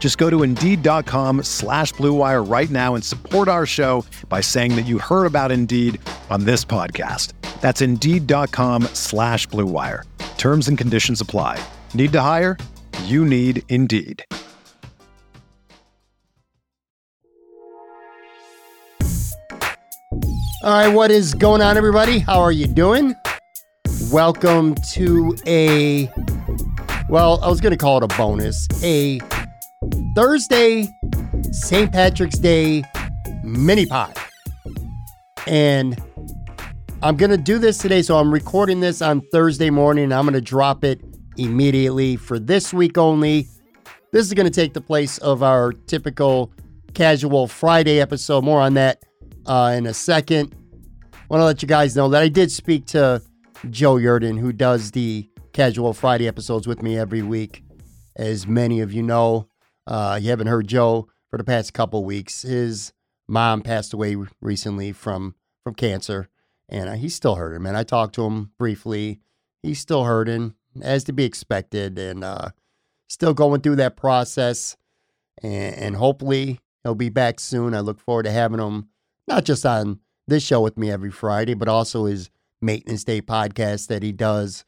Just go to Indeed.com slash BlueWire right now and support our show by saying that you heard about Indeed on this podcast. That's Indeed.com slash BlueWire. Terms and conditions apply. Need to hire? You need Indeed. All right, what is going on, everybody? How are you doing? Welcome to a, well, I was going to call it a bonus, a Thursday, St. Patrick's Day mini pod. And I'm going to do this today. So I'm recording this on Thursday morning. I'm going to drop it immediately for this week only. This is going to take the place of our typical casual Friday episode. More on that uh, in a second. Want to let you guys know that I did speak to Joe Yerdon, who does the casual Friday episodes with me every week. As many of you know, uh, you haven't heard Joe for the past couple weeks. His mom passed away recently from from cancer, and uh, he's still hurting. Man, I talked to him briefly. He's still hurting, as to be expected, and uh, still going through that process. And, and hopefully, he'll be back soon. I look forward to having him not just on this show with me every Friday, but also his Maintenance Day podcast that he does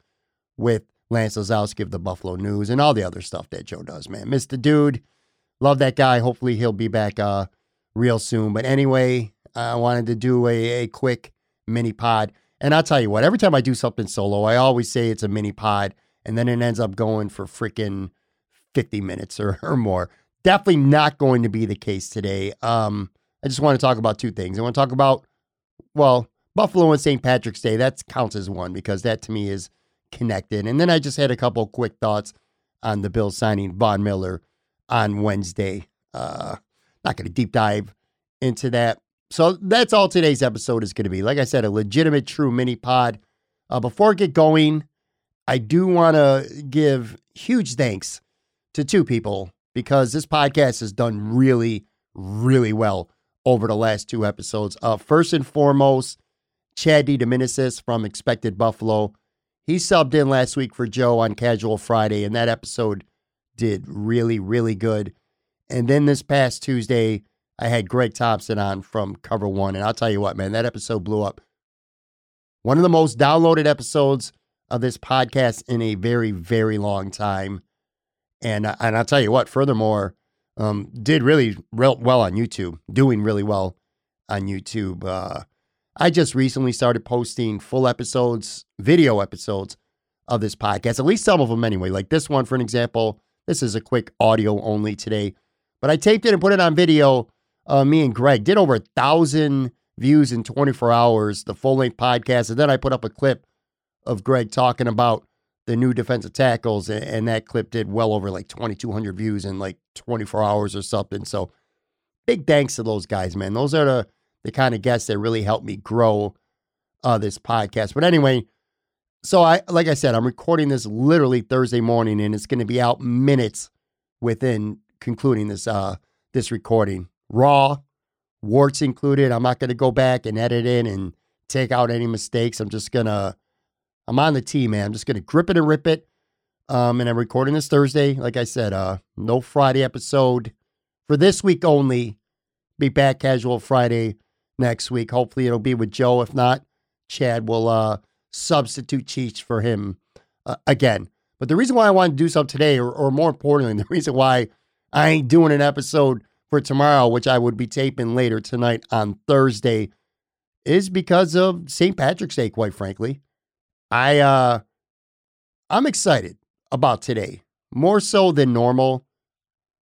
with Lance Lysowski of the Buffalo News and all the other stuff that Joe does, man. Mr. Dude, love that guy. Hopefully he'll be back uh, real soon. But anyway, I wanted to do a, a quick mini pod. And I'll tell you what, every time I do something solo, I always say it's a mini pod, and then it ends up going for freaking 50 minutes or, or more. Definitely not going to be the case today. Um, I just want to talk about two things. I want to talk about, well, Buffalo and St. Patrick's Day. That counts as one because that to me is connected. And then I just had a couple quick thoughts on the Bills signing Von Miller on Wednesday. Uh, not going to deep dive into that. So that's all today's episode is going to be. Like I said, a legitimate, true mini pod. Uh, before I get going, I do want to give huge thanks to two people because this podcast has done really, really well over the last two episodes. Uh, first and foremost, Chad D. DiDomenicis from Expected Buffalo. He subbed in last week for Joe on Casual Friday, and that episode did really, really good. And then this past Tuesday, I had Greg Thompson on from Cover One, and I'll tell you what, man, that episode blew up. One of the most downloaded episodes of this podcast in a very, very long time. And and I'll tell you what, furthermore, um, did really real well on YouTube, doing really well on YouTube. Uh, I just recently started posting full episodes, video episodes of this podcast, at least some of them anyway. Like this one, for an example, this is a quick audio only today, but I taped it and put it on video. Uh, me and Greg did over a thousand views in 24 hours, the full length podcast. And then I put up a clip of Greg talking about the new defensive tackles, and that clip did well over like 2,200 views in like 24 hours or something. So big thanks to those guys, man. Those are the the kind of guests that really helped me grow uh, this podcast. But anyway, so I like I said, I'm recording this literally Thursday morning, and it's going to be out minutes within concluding this uh this recording. Raw, warts included. I'm not going to go back and edit it and take out any mistakes. I'm just gonna I'm on the tee, man. I'm just gonna grip it and rip it. Um, and I'm recording this Thursday. Like I said, uh, no Friday episode for this week only. Be back casual Friday next week. Hopefully it'll be with Joe. If not, Chad will uh, substitute Cheech for him uh, again. But the reason why I want to do something today, or, or more importantly, the reason why I ain't doing an episode for tomorrow, which I would be taping later tonight on Thursday, is because of St. Patrick's Day, quite frankly. I uh I'm excited about today, more so than normal.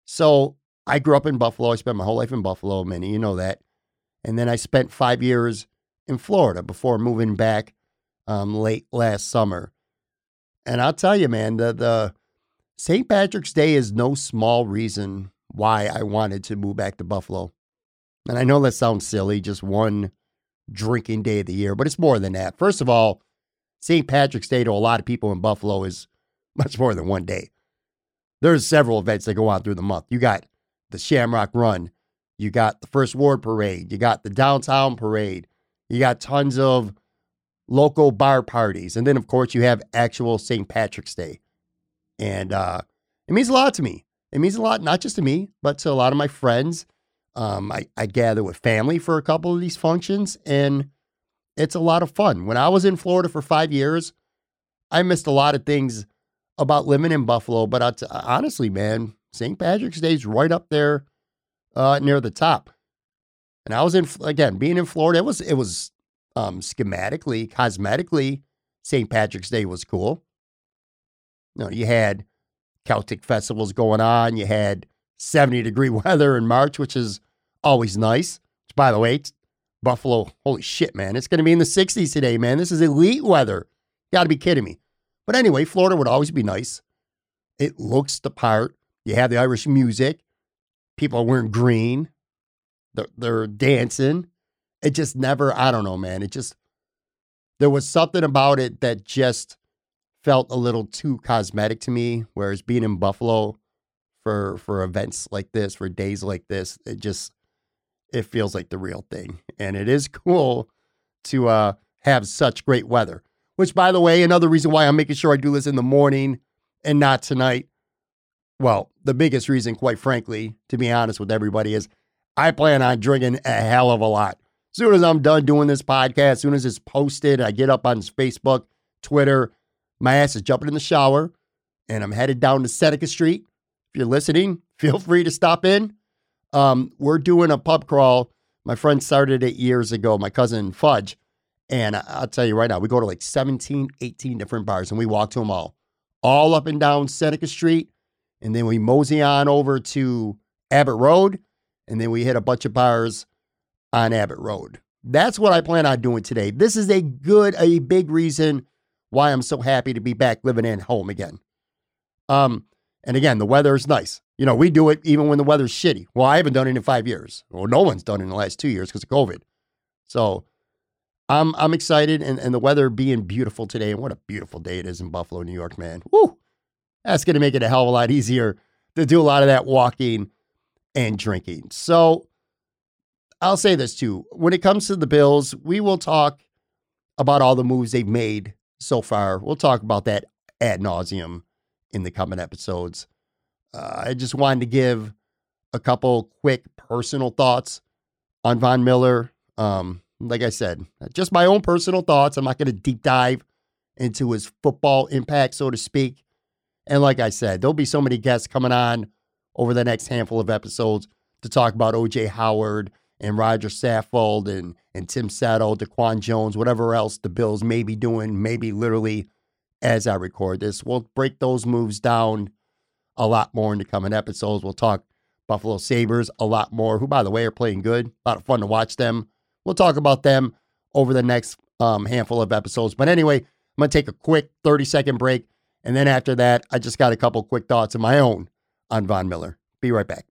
So I grew up in Buffalo. I spent my whole life in Buffalo, many you know that. And then I spent five years in Florida before moving back um, late last summer. And I'll tell you, man, the the St. Patrick's Day is no small reason why I wanted to move back to Buffalo. And I know that sounds silly, just one drinking day of the year, but it's more than that. First of all, St. Patrick's Day to a lot of people in Buffalo is much more than one day. There's several events that go on through the month. You got the Shamrock Run, you got the First Ward Parade, you got the Downtown Parade, you got tons of local bar parties, and then of course you have actual St. Patrick's Day, and uh, it means a lot to me. It means a lot not just to me, but to a lot of my friends um, I, I gather with family for a couple of these functions, and it's a lot of fun. When I was in Florida for five years, I missed a lot of things about living in Buffalo, but t- honestly, man, St. Patrick's Day is right up there uh, near the top. And I was in again being in Florida. It was it was um, schematically, cosmetically, St. Patrick's Day was cool. You know, you had Celtic festivals going on. You had 70 degree weather in March, which is always nice. Which, by the way, Buffalo, holy shit, man. It's going to be in the 60s today, man. This is elite weather. Got to be kidding me. But anyway, Florida would always be nice. It looks the part. You have the Irish music. People are wearing green. They're, they're dancing. It just never, I don't know, man. It just, there was something about it that just felt a little too cosmetic to me. Whereas being in Buffalo, for for events like this, for days like this. It just it feels like the real thing, and it is cool to uh, have such great weather. Which, by the way, another reason why I'm making sure I do this in the morning and not tonight. Well, the biggest reason, quite frankly, to be honest with everybody, is I plan on drinking a hell of a lot. Soon as I'm done doing this podcast, as soon as it's posted, I get up on Facebook, Twitter, my ass is jumping in the shower, and I'm headed down to Seneca Street if you're listening, feel free to stop in. Um, we're doing a pub crawl. My friend started it years ago, my cousin Fudge. And I'll tell you right now, we go to like 17, 18 different bars and we walk to them all, all up and down Seneca Street. And then we mosey on over to Abbott Road. And then we hit a bunch of bars on Abbott Road. That's what I plan on doing today. This is a good, a big reason why I'm so happy to be back living in home again. Um, and again, the weather is nice. You know, we do it even when the weather's shitty. Well, I haven't done it in five years. Well, no one's done it in the last two years because of COVID. So I'm I'm excited and, and the weather being beautiful today. And what a beautiful day it is in Buffalo, New York, man. Woo! That's gonna make it a hell of a lot easier to do a lot of that walking and drinking. So I'll say this too. When it comes to the Bills, we will talk about all the moves they've made so far. We'll talk about that ad nauseum in the coming episodes. Uh, I just wanted to give a couple quick personal thoughts on Von Miller. Um, like I said, just my own personal thoughts. I'm not going to deep dive into his football impact, so to speak. And like I said, there'll be so many guests coming on over the next handful of episodes to talk about OJ Howard and Rodger Saffold and, and Tim Settle, Daquan Jones, whatever else the Bills may be doing, maybe literally as I record this. We'll break those moves down a lot more in the coming episodes. We'll talk Buffalo Sabres a lot more, who, by the way, are playing good. A lot of fun to watch them. We'll talk about them over the next um, handful of episodes. But anyway, I'm going to take a quick 30 second break. And then after that, I just got a couple quick thoughts of my own on Von Miller. Be right back.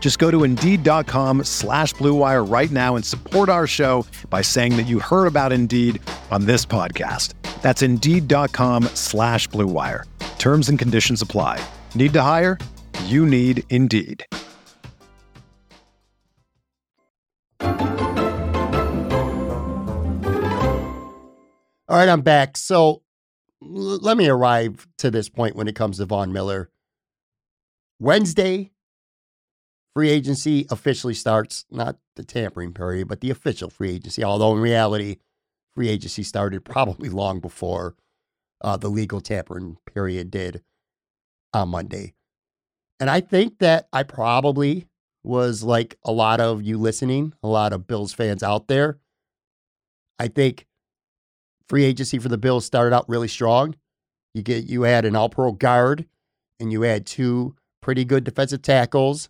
Just go to Indeed.com slash BlueWire right now and support our show by saying that you heard about Indeed on this podcast. That's Indeed.com slash BlueWire. Terms and conditions apply. Need to hire? You need Indeed. All right, I'm back. So let me arrive to this point when it comes to Von Miller. Wednesday, free agency officially starts, not the tampering period, but the official free agency, although in reality, free agency started probably long before uh, the legal tampering period did on Monday. And I think that I probably was like a lot of you listening, a lot of Bills fans out there. I think free agency for the Bills started out really strong. You get you had an all pro guard and you had two pretty good defensive tackles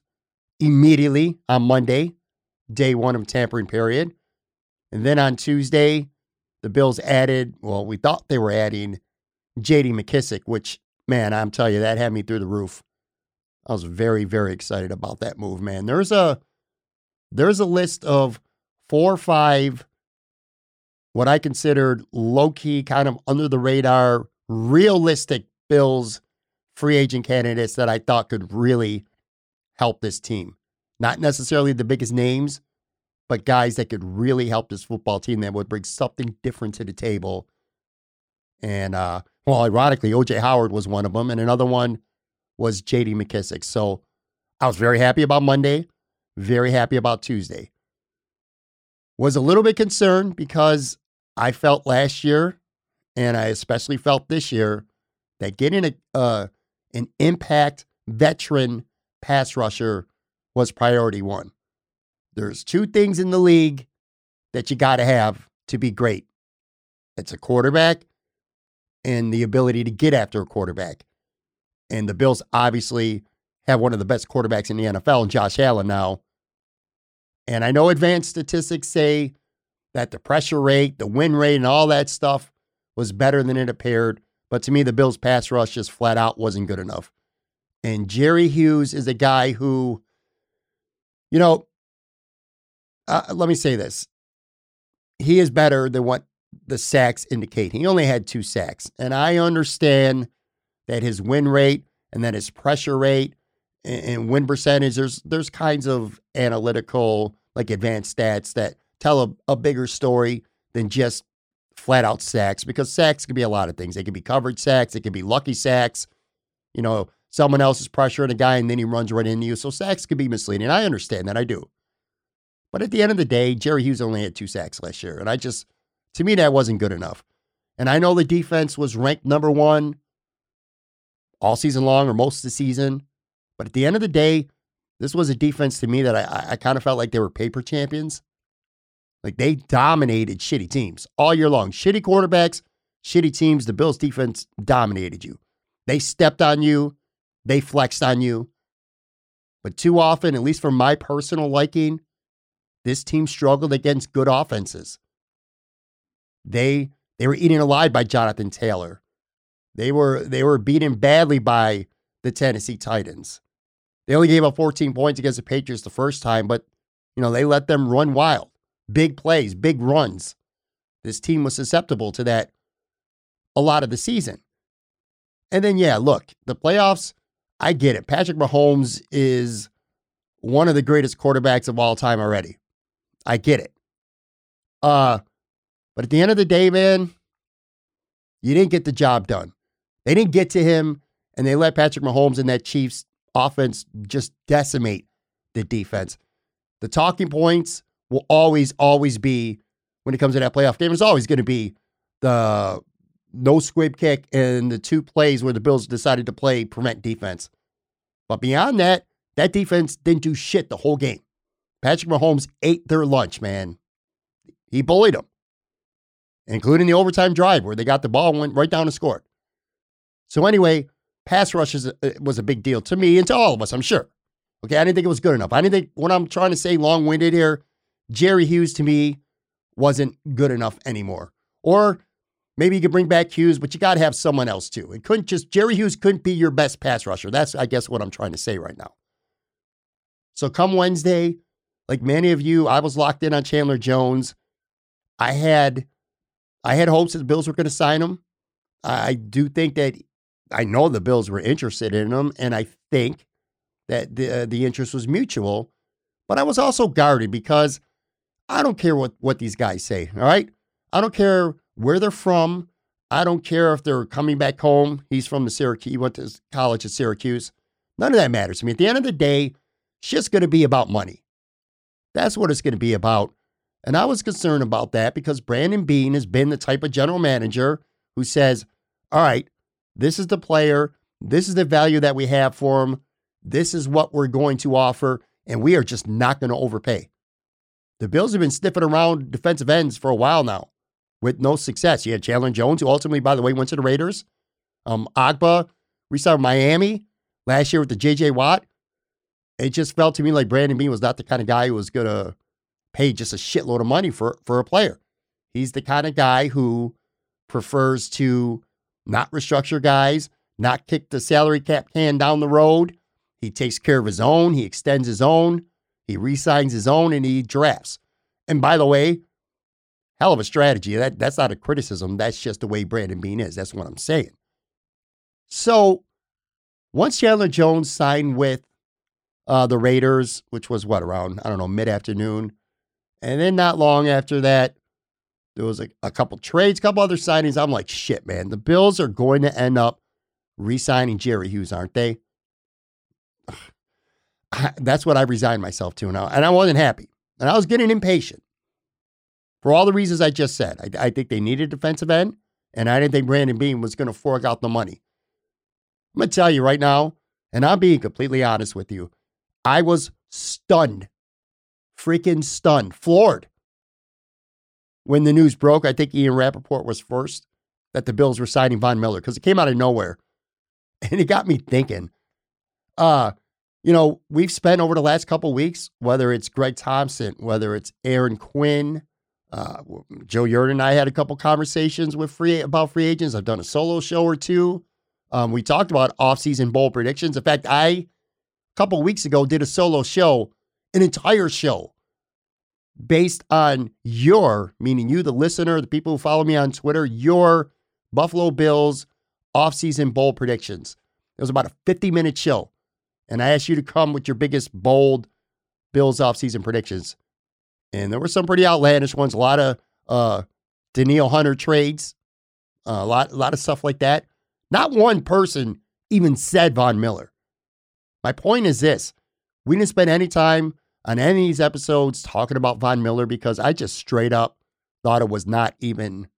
immediately on Monday, day one of tampering period. And then on Tuesday, the Bills added, well, we thought they were adding JD McKissic, which, man, I'm telling you, that had me through the roof. I was very, very excited about that move, man. There's a there's a list of four or five what I considered low key, kind of under the radar, realistic Bills free agent candidates that I thought could really help this team. Not necessarily the biggest names, but guys that could really help this football team that would bring something different to the table. And, uh, well, ironically, OJ Howard was one of them, and another one was JD McKissic. So I was very happy about Monday, very happy about Tuesday. Was a little bit concerned because I felt last year, and I especially felt this year, that getting a uh, an impact veteran pass rusher was priority one. There's two things in the league that you got to have to be great. It's a quarterback and the ability to get after a quarterback. And the Bills obviously have one of the best quarterbacks in the NFL, Josh Allen now. And I know advanced statistics say that the pressure rate, the win rate, and all that stuff was better than it appeared. But to me, the Bills' pass rush just flat out wasn't good enough. And Jerry Hughes is a guy who, you know, uh, let me say this. He is better than what the sacks indicate. He only had two sacks. And I understand that his win rate and that his pressure rate and, and win percentage, there's there's kinds of analytical, like advanced stats that tell a, a bigger story than just flat out sacks because sacks can be a lot of things. They can be covered sacks, it can be lucky sacks. You know, someone else is pressuring a guy and then he runs right into you. So sacks can be misleading. I understand that. I do. But at the end of the day, Jerry Hughes only had two sacks last year. And I just, to me, that wasn't good enough. And I know the defense was ranked number one all season long or most of the season. But at the end of the day, this was a defense to me that I, I kind of felt like they were paper champions. Like they dominated shitty teams all year long. Shitty quarterbacks, shitty teams. The Bills defense dominated you. They stepped on you, they flexed on you. But too often, at least for my personal liking, this team struggled against good offenses. They they were eaten alive by Jonathan Taylor. They were they were beaten badly by the Tennessee Titans. They only gave up 14 points against the Patriots the first time, but you know, they let them run wild big plays, big runs. This team was susceptible to that a lot of the season. And then, yeah, look, the playoffs, I get it. Patrick Mahomes is one of the greatest quarterbacks of all time already. I get it. Uh, but at the end of the day, man, you didn't get the job done. They didn't get to him, and they let Patrick Mahomes and that Chiefs offense just decimate the defense. The talking points will always, always be when it comes to that playoff game. It's always going to be the no squib kick and the two plays where the Bills decided to play prevent defense. But beyond that, that defense didn't do shit the whole game. Patrick Mahomes ate their lunch, man. He bullied them, including the overtime drive where they got the ball and went right down and scored. So anyway, pass rush is, uh, was a big deal to me and to all of us, I'm sure. Okay, I didn't think it was good enough. I didn't think what I'm trying to say long winded here Jerry Hughes to me wasn't good enough anymore. Or maybe you could bring back Hughes, but you got to have someone else too. It couldn't just, Jerry Hughes couldn't be your best pass rusher. That's, I guess, what I'm trying to say right now. So come Wednesday, like many of you, I was locked in on Chandler Jones. I had, I had hopes that the Bills were going to sign him. I do think that I know the Bills were interested in him, and I think that the uh, the interest was mutual. But I was also guarded because I don't care what what these guys say. All right, I don't care where they're from. I don't care if they're coming back home. He's from the Syracuse. He went to college at Syracuse. None of that matters to me. At the end of the day, shit's going to be about money. That's what it's going to be about. And I was concerned about that because Brandon Beane has been the type of general manager who says, all right, this is the player. This is the value that we have for him. This is what we're going to offer. And we are just not going to overpay. The Bills have been sniffing around defensive ends for a while now with no success. You had Chandler Jones, who ultimately, by the way, went to the Raiders. Um, Ogbah resigned Miami last year with the J.J. Watt. It just felt to me like Brandon Beane was not the kind of guy who was going to pay just a shitload of money for, for a player. He's the kind of guy who prefers to not restructure guys, not kick the salary cap can down the road. He takes care of his own, he extends his own, he resigns his own, and he drafts. And by the way, hell of a strategy. That that's not a criticism. That's just the way Brandon Beane is. That's what I'm saying. So once Chandler Jones signed with uh, the Raiders, which was what around I don't know mid afternoon, and then not long after that, there was a, a couple trades, a couple other signings. I'm like, shit, man. The Bills are going to end up re-signing Jerry Hughes, aren't they? That's what I resigned myself to now, and I wasn't happy, and I was getting impatient for all the reasons I just said. I, I think they needed a defensive end, and I didn't think Brandon Beane was going to fork out the money. I'm going to tell you right now, and I'm being completely honest with you, I was stunned, freaking stunned, floored when the news broke. I think Ian Rapoport was first that the Bills were signing Von Miller because it came out of nowhere. And it got me thinking, uh, you know, we've spent over the last couple weeks, whether it's Greg Thompson, whether it's Aaron Quinn, uh, Joe Yurt and I had a couple conversations with free about free agents. I've done a solo show or two. Um, we talked about offseason bowl predictions. In fact, I a couple weeks ago did a solo show, an entire show based on your, meaning you, the listener, the people who follow me on Twitter, your Buffalo Bills offseason bowl predictions. It was about a 50 minute show. And I asked you to come with your biggest, bold Bills offseason predictions. And there were some pretty outlandish ones, a lot of uh, Danielle Hunter trades, uh, a lot, a lot of stuff like that. Not one person even said Von Miller. My point is this we didn't spend any time on any of these episodes talking about Von Miller because I just straight up thought it was not even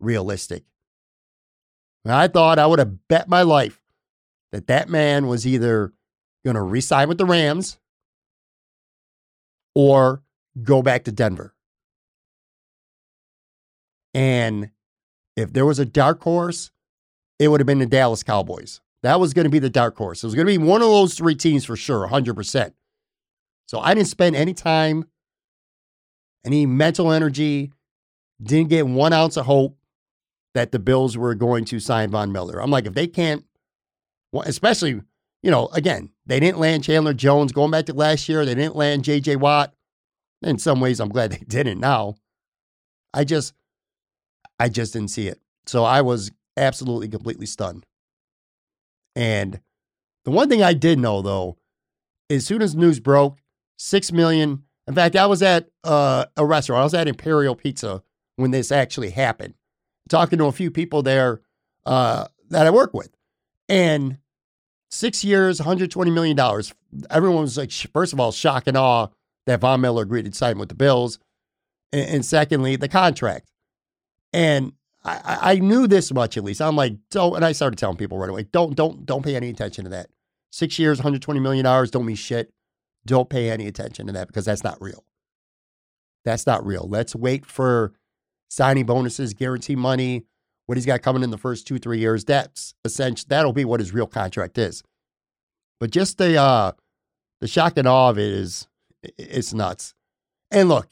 realistic. And I thought I would have bet my life that that man was either going to resign with the Rams or go back to Denver. And if there was a dark horse, it would have been the Dallas Cowboys. That was going to be the dark horse. It was going to be one of those three teams for sure, 100%. So I didn't spend any time, any mental energy, didn't get one ounce of hope that the Bills were going to sign Von Miller. I'm like, if they can't, especially, you know, again, they didn't land Chandler Jones going back to last year. They didn't land JJ Watt. In some ways, I'm glad they didn't now. I just, I just didn't see it. So I was absolutely, completely stunned. And the one thing I did know, though, as soon as news broke, six million. In fact, I was at uh, a restaurant. I was at Imperial Pizza when this actually happened, talking to a few people there uh, that I work with, and six years, 120 million dollars. Everyone was like, first of all, shock and awe that Von Miller agreed to sign with the Bills, and, and secondly, the contract. And I, I knew this much at least. I'm like, don't, and I started telling people right away, don't, don't, don't pay any attention to that. Six years, 120 million dollars, don't mean shit. Don't pay any attention to that because that's not real. That's not real. Let's wait for signing bonuses, guarantee money, what he's got coming in the first two, three years. That's essential. That'll be what his real contract is. But just the uh the shock and awe of it is it's nuts. And look,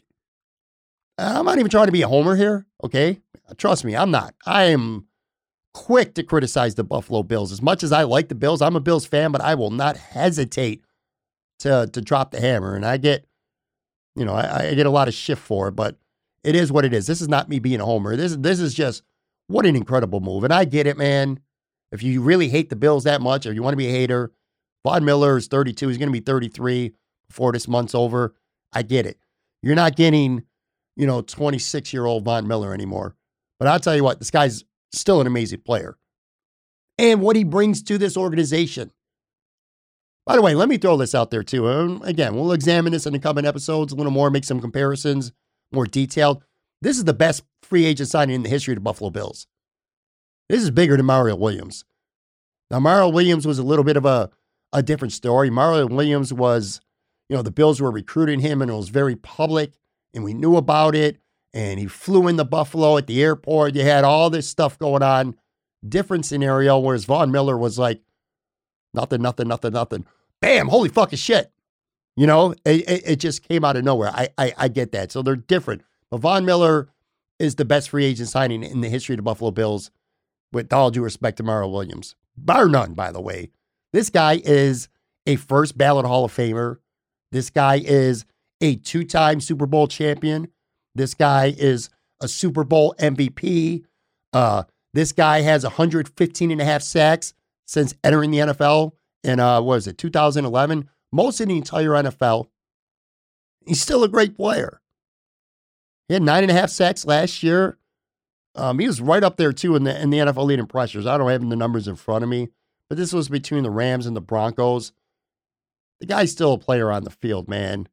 I'm not even trying to be a homer here, okay? Trust me, I'm not. I am quick to criticize the Buffalo Bills. As much as I like the Bills, I'm a Bills fan, but I will not hesitate to to drop the hammer. And I get, you know, I, I get a lot of shift for it, but it is what it is. This is not me being a homer. This this is just what an incredible move. And I get it, man. If you really hate the Bills that much, or you want to be a hater, Von Miller is 32. He's going to be 33 before this month's over. I get it. You're not getting, you know, 26 year old Von Miller anymore. But I'll tell you what, this guy's still an amazing player. And what he brings to this organization. By the way, let me throw this out there too. Again, we'll examine this in the coming episodes a little more, make some comparisons, more detailed. This is the best free agent signing in the history of the Buffalo Bills. This is bigger than Mario Williams. Now, Mario Williams was a little bit of a, a different story. Mario Williams was, you know, the Bills were recruiting him and it was very public and we knew about it. And he flew in the Buffalo at the airport. You had all this stuff going on. Different scenario, whereas Von Miller was like, nothing, nothing, nothing, nothing. Bam, holy fucking shit. You know, it, it, it just came out of nowhere. I, I, I get that. So they're different. But Von Miller is the best free agent signing in the history of the Buffalo Bills with all due respect to Mario Williams. Bar none, by the way. This guy is a first ballot Hall of Famer. This guy is a two time Super Bowl champion. This guy is a Super Bowl MVP. Uh, this guy has 115 and a half sacks since entering the NFL in, uh, what is it, 2011? Most in the entire NFL. He's still a great player. He had nine and a half sacks last year. Um, he was right up there too in the in the NFL leading pressures. I don't have the numbers in front of me, but this was between the Rams and the Broncos. The guy's still a player on the field, man.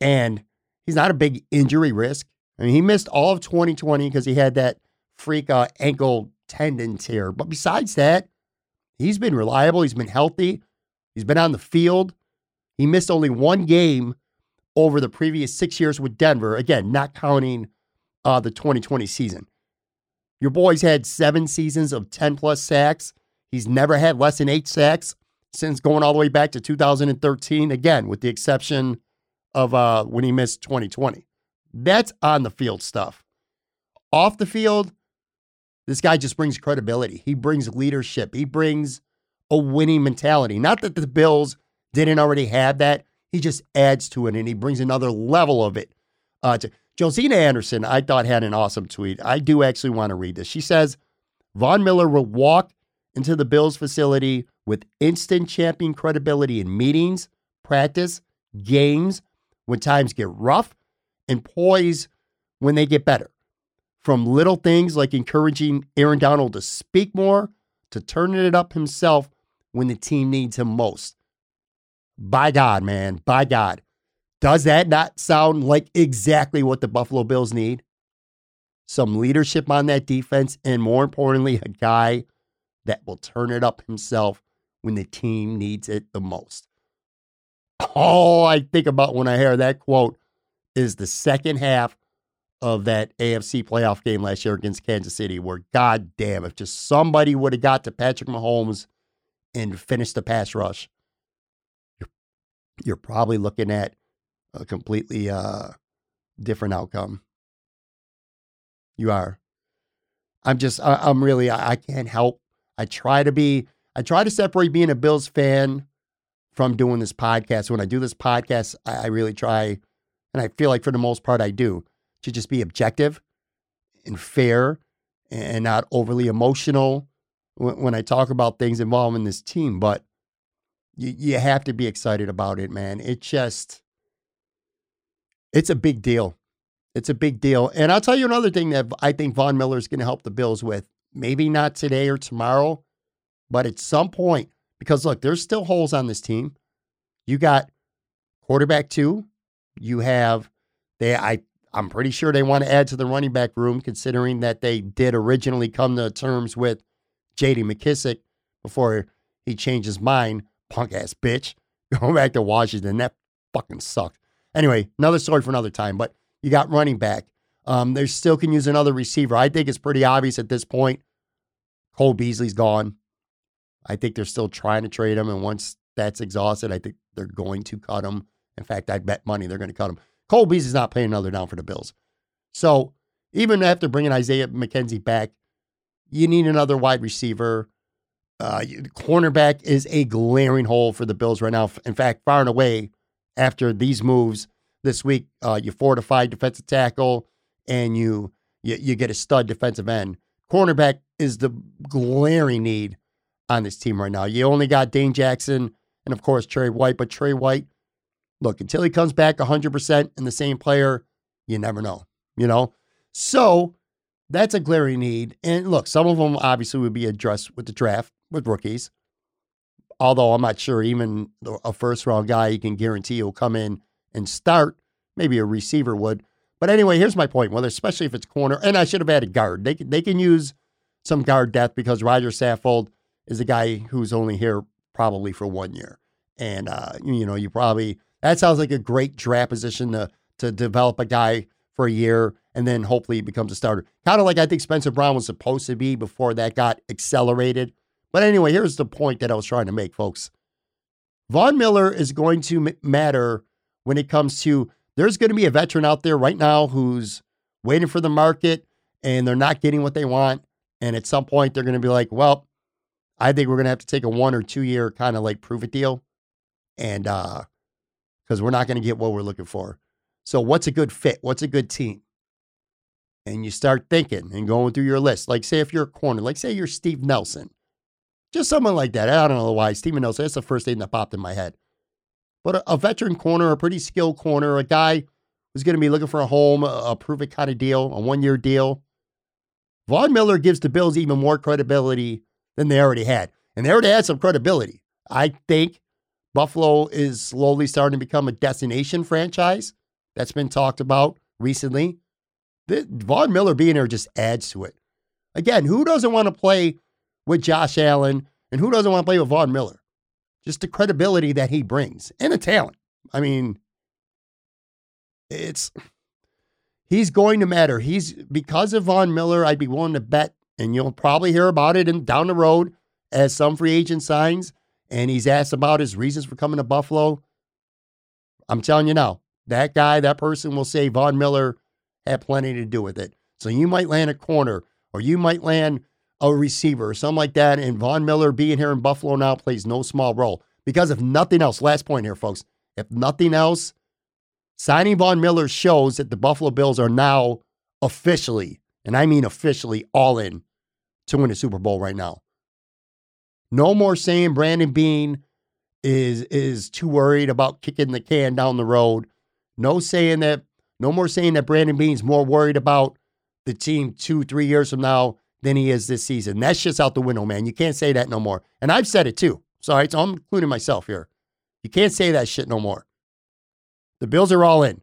And he's not a big injury risk. I mean, he missed all of 2020 because he had that freak uh, ankle tendon tear. But besides that, he's been reliable. He's been healthy. He's been on the field. He missed only one game over the previous six years with Denver. Again, not counting uh, the 2020 season. Your boy's had seven seasons of 10 plus sacks. He's never had less than eight sacks since going all the way back to 2013, again, with the exception of uh, when he missed 2020. That's on the field stuff. Off the field, this guy just brings credibility. He brings leadership. He brings a winning mentality. Not that the Bills didn't already have that. He just adds to it and he brings another level of it uh, to, Josina Anderson, I thought had an awesome tweet. I do actually want to read this. She says, Von Miller will walk into the Bills facility with instant champion credibility in meetings, practice, games, when times get rough, and poise when they get better. From little things like encouraging Aaron Donald to speak more to turning it up himself when the team needs him most. By God, man, by God. Does that not sound like exactly what the Buffalo Bills need? Some leadership on that defense, and more importantly, a guy that will turn it up himself when the team needs it the most. All I think about when I hear that quote is the second half of that AFC playoff game last year against Kansas City, where God damn, if just somebody would have got to Patrick Mahomes and finished the pass rush, you're, you're probably looking at a completely uh, different outcome. You are. I'm just, I, am really, I, I can't help. I try to be, I try to separate being a Bills fan from doing this podcast. When I do this podcast, I, I really try, and I feel like for the most part, I do, to just be objective and fair and not overly emotional when, when I talk about things involving this team. But you, you have to be excited about it, man. It just, it's a big deal. It's a big deal. And I'll tell you another thing that I think Von Miller is going to help the Bills with. Maybe not today or tomorrow, but at some point, because look, there's still holes on this team. You got quarterback two. You have they I I'm pretty sure they want to add to the running back room, considering that they did originally come to terms with JD McKissic before he changed his mind. Punk ass bitch. Going back to Washington. That fucking sucked. Anyway, another story for another time, but you got running back. Um, they still can use another receiver. I think it's pretty obvious at this point. Cole Beasley's gone. I think they're still trying to trade him. And once that's exhausted, I think they're going to cut him. In fact, I bet money they're going to cut him. Cole Beasley's not paying another down for the Bills. So Even after bringing Isaiah McKenzie back, you need another wide receiver. Uh, cornerback is a glaring hole for the Bills right now. In fact, far and away, after these moves this week, uh, you fortify defensive tackle and you, you you get a stud defensive end. Cornerback is the glaring need on this team right now. You only got Dane Jackson and of course Trey White, but Trey White, look, until he comes back 100% and the same player, you never know, you know? So that's a glaring need. And look, some of them obviously would be addressed with the draft with rookies. Although I'm not sure even a first round guy you can guarantee will come in and start. Maybe a receiver would. But anyway, here's my point. Well, especially if it's corner, and I should have added guard. They they can use some guard depth because Rodger Saffold is a guy who's only here probably for one year. And uh, you know, you probably that sounds like a great draft position to to develop a guy for a year and then hopefully he becomes a starter. Kind of like I think Spencer Brown was supposed to be before that got accelerated. But anyway, here's the point that I was trying to make, folks. Von Miller is going to matter when it comes to there's going to be a veteran out there right now who's waiting for the market and they're not getting what they want. And at some point, they're going to be like, well, I think we're going to have to take a one or two year kind of like prove it deal. And uh, because we're not going to get what we're looking for. So, what's a good fit? What's a good team? And you start thinking and going through your list. Like, say, if you're a corner, like, say you're Steve Nelson, just someone like that. I don't know why. Steven Nelson, that's the first thing that popped in my head. But a, veteran corner, a pretty skilled corner, a guy who's going to be looking for a home, a, prove it kind of deal, a one year deal. Von Miller gives the Bills even more credibility than they already had. And they already had some credibility. I think Buffalo is slowly starting to become a destination franchise. That's been talked about recently. The, Von Miller being there just adds to it. Again, who doesn't want to play with Josh Allen and who doesn't want to play with Von Miller? Just the credibility that he brings and the talent. I mean, it's he's going to matter. He's because of Von Miller, I'd be willing to bet, and you'll probably hear about it in, down the road as some free agent signs. And he's asked about his reasons for coming to Buffalo. I'm telling you now, that guy, that person will say Von Miller had plenty to do with it. So you might land a corner or you might land a receiver or something like that. And Von Miller being here in Buffalo now plays no small role. Because if nothing else, last point here, folks, if nothing else, signing Von Miller shows that the Buffalo Bills are now officially, and I mean officially, all in to win a Super Bowl right now. No more saying Brandon Beane is is too worried about kicking the can down the road. No saying that no more saying that Brandon Beane's more worried about the team two, three years from now than he is this season. That's just out the window, man. You can't say that no more. And I've said it too. Sorry, so I'm including myself here. You can't say that shit no more. The Bills are all in.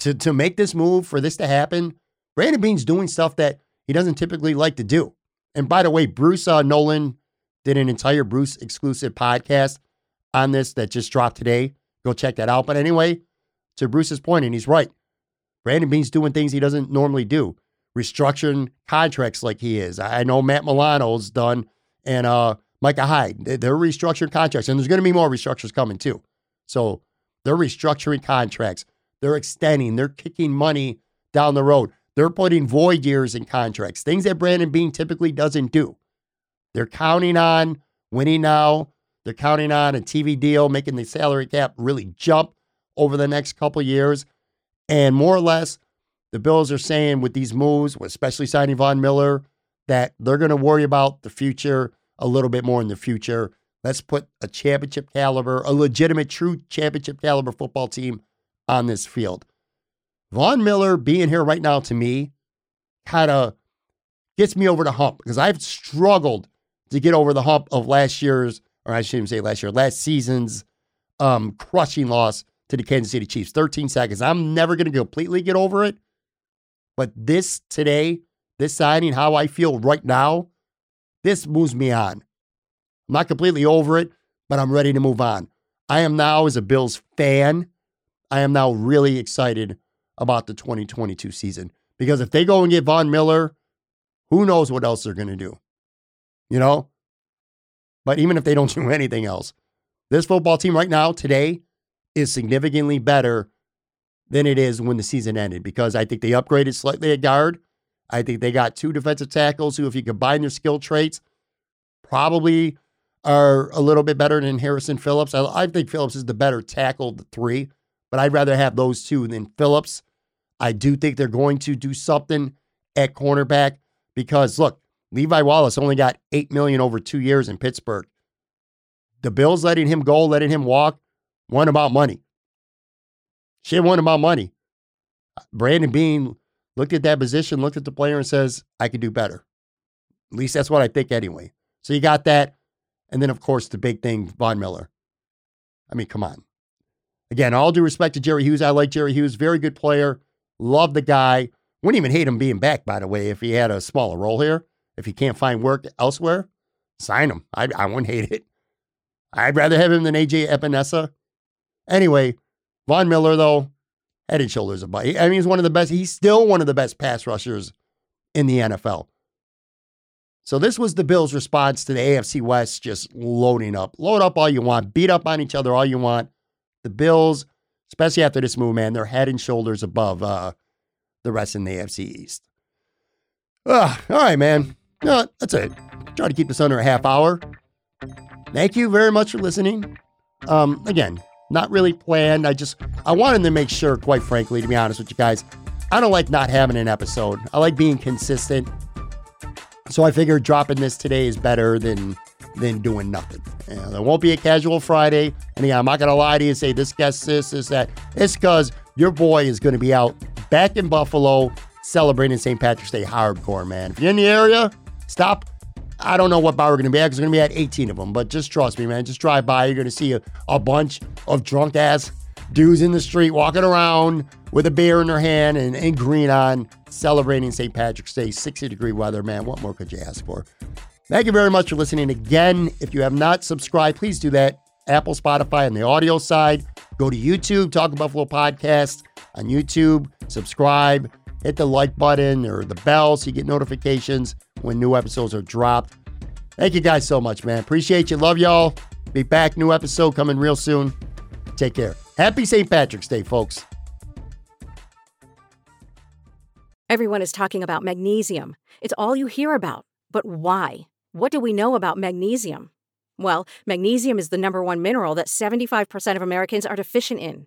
To, to make this move, for this to happen, Brandon Beane's doing stuff that he doesn't typically like to do. And by the way, Bruce uh, Nolan did an entire Bruce exclusive podcast on this that just dropped today. Go check that out. But anyway, to Bruce's point, and he's right. Brandon Beane's doing things he doesn't normally do, restructuring contracts like he is. I know Matt Milano's done, and uh, Micah Hyde. They're restructuring contracts, and there's going to be more restructures coming too. So they're restructuring contracts. They're extending. They're kicking money down the road. They're putting void years in contracts, things that Brandon Beane typically doesn't do. They're counting on winning now. They're counting on a TV deal, making the salary cap really jump over the next couple years. And more or less, the Bills are saying with these moves, especially signing Von Miller, that they're going to worry about the future a little bit more in the future. Let's put a championship caliber, a legitimate, true championship caliber football team on this field. Von Miller being here right now to me kind of gets me over the hump because I've struggled to get over the hump of last year's, or I shouldn't say last year, last season's um, crushing loss to the Kansas City Chiefs. 13 seconds. I'm never going to completely get over it. But this today, this signing, how I feel right now, this moves me on. I'm not completely over it, but I'm ready to move on. I am now, as a Bills fan, I am now really excited about the 2022 season because if they go and get Von Miller, who knows what else they're going to do? You know? But even if they don't do anything else, this football team right now, today, is significantly better than it is when the season ended because I think they upgraded slightly at guard. I think they got two defensive tackles who, if you combine their skill traits, probably are a little bit better than Harrison Phillips. I, I think Phillips is the better tackle of the three, but I'd rather have those two than Phillips. I do think they're going to do something at cornerback because look, Levi Wallace only got eight million over two years in Pittsburgh. The Bills letting him go, letting him walk, one about money. Shit, wanted my money. Brandon Beane looked at that position, looked at the player, and says, "I could do better." At least that's what I think, anyway. So you got that, and then of course the big thing, Von Miller. I mean, come on. Again, all due respect to Jerry Hughes, I like Jerry Hughes, very good player. Love the guy. Wouldn't even hate him being back, by the way, if he had a smaller role here. If he can't find work elsewhere, sign him. I, I wouldn't hate it. I'd rather have him than AJ Epenesa. Anyway, Von Miller, though, head and shoulders above. I mean, he's one of the best. He's still one of the best pass rushers in the NFL. So this was the Bills' response to the AFC West just loading up. Load up all you want. Beat up on each other all you want. The Bills, especially after this move, man, they're head and shoulders above uh, the rest in the AFC East. Uh, all right, man. No, that's it. Try to keep this under a half hour. Thank you very much for listening. Um, again, not really planned. I just I wanted to make sure, quite frankly, to be honest with you guys, I don't like not having an episode. I like being consistent. So I figured dropping this today is better than than doing nothing. You know, there won't be a casual Friday. And yeah, I'm not gonna lie to you and say this guest this, is that. It's because your boy is gonna be out back in Buffalo celebrating St. Patrick's Day hardcore, man. If you're in the area, stop. I don't know what bar we're going to be at because we're going to be at 18 of them, but just trust me, man. Just drive by. You're going to see a, a bunch of drunk ass dudes in the street walking around with a beer in their hand and, and green on, celebrating St. Patrick's Day, 60 degree weather, man. What more could you ask for? Thank you very much for listening again. If you have not subscribed, please do that. Apple, Spotify on the audio side. Go to YouTube, Talk Buffalo Podcast on YouTube. Subscribe hit the like button or the bell so you get notifications when new episodes are dropped. Thank you guys so much, man. Appreciate you. Love y'all. Be back. New episode coming real soon. Take care. Happy St. Patrick's Day, folks. Everyone is talking about magnesium. It's all you hear about. But why? What do we know about magnesium? Well, magnesium is the number one mineral that 75% of Americans are deficient in.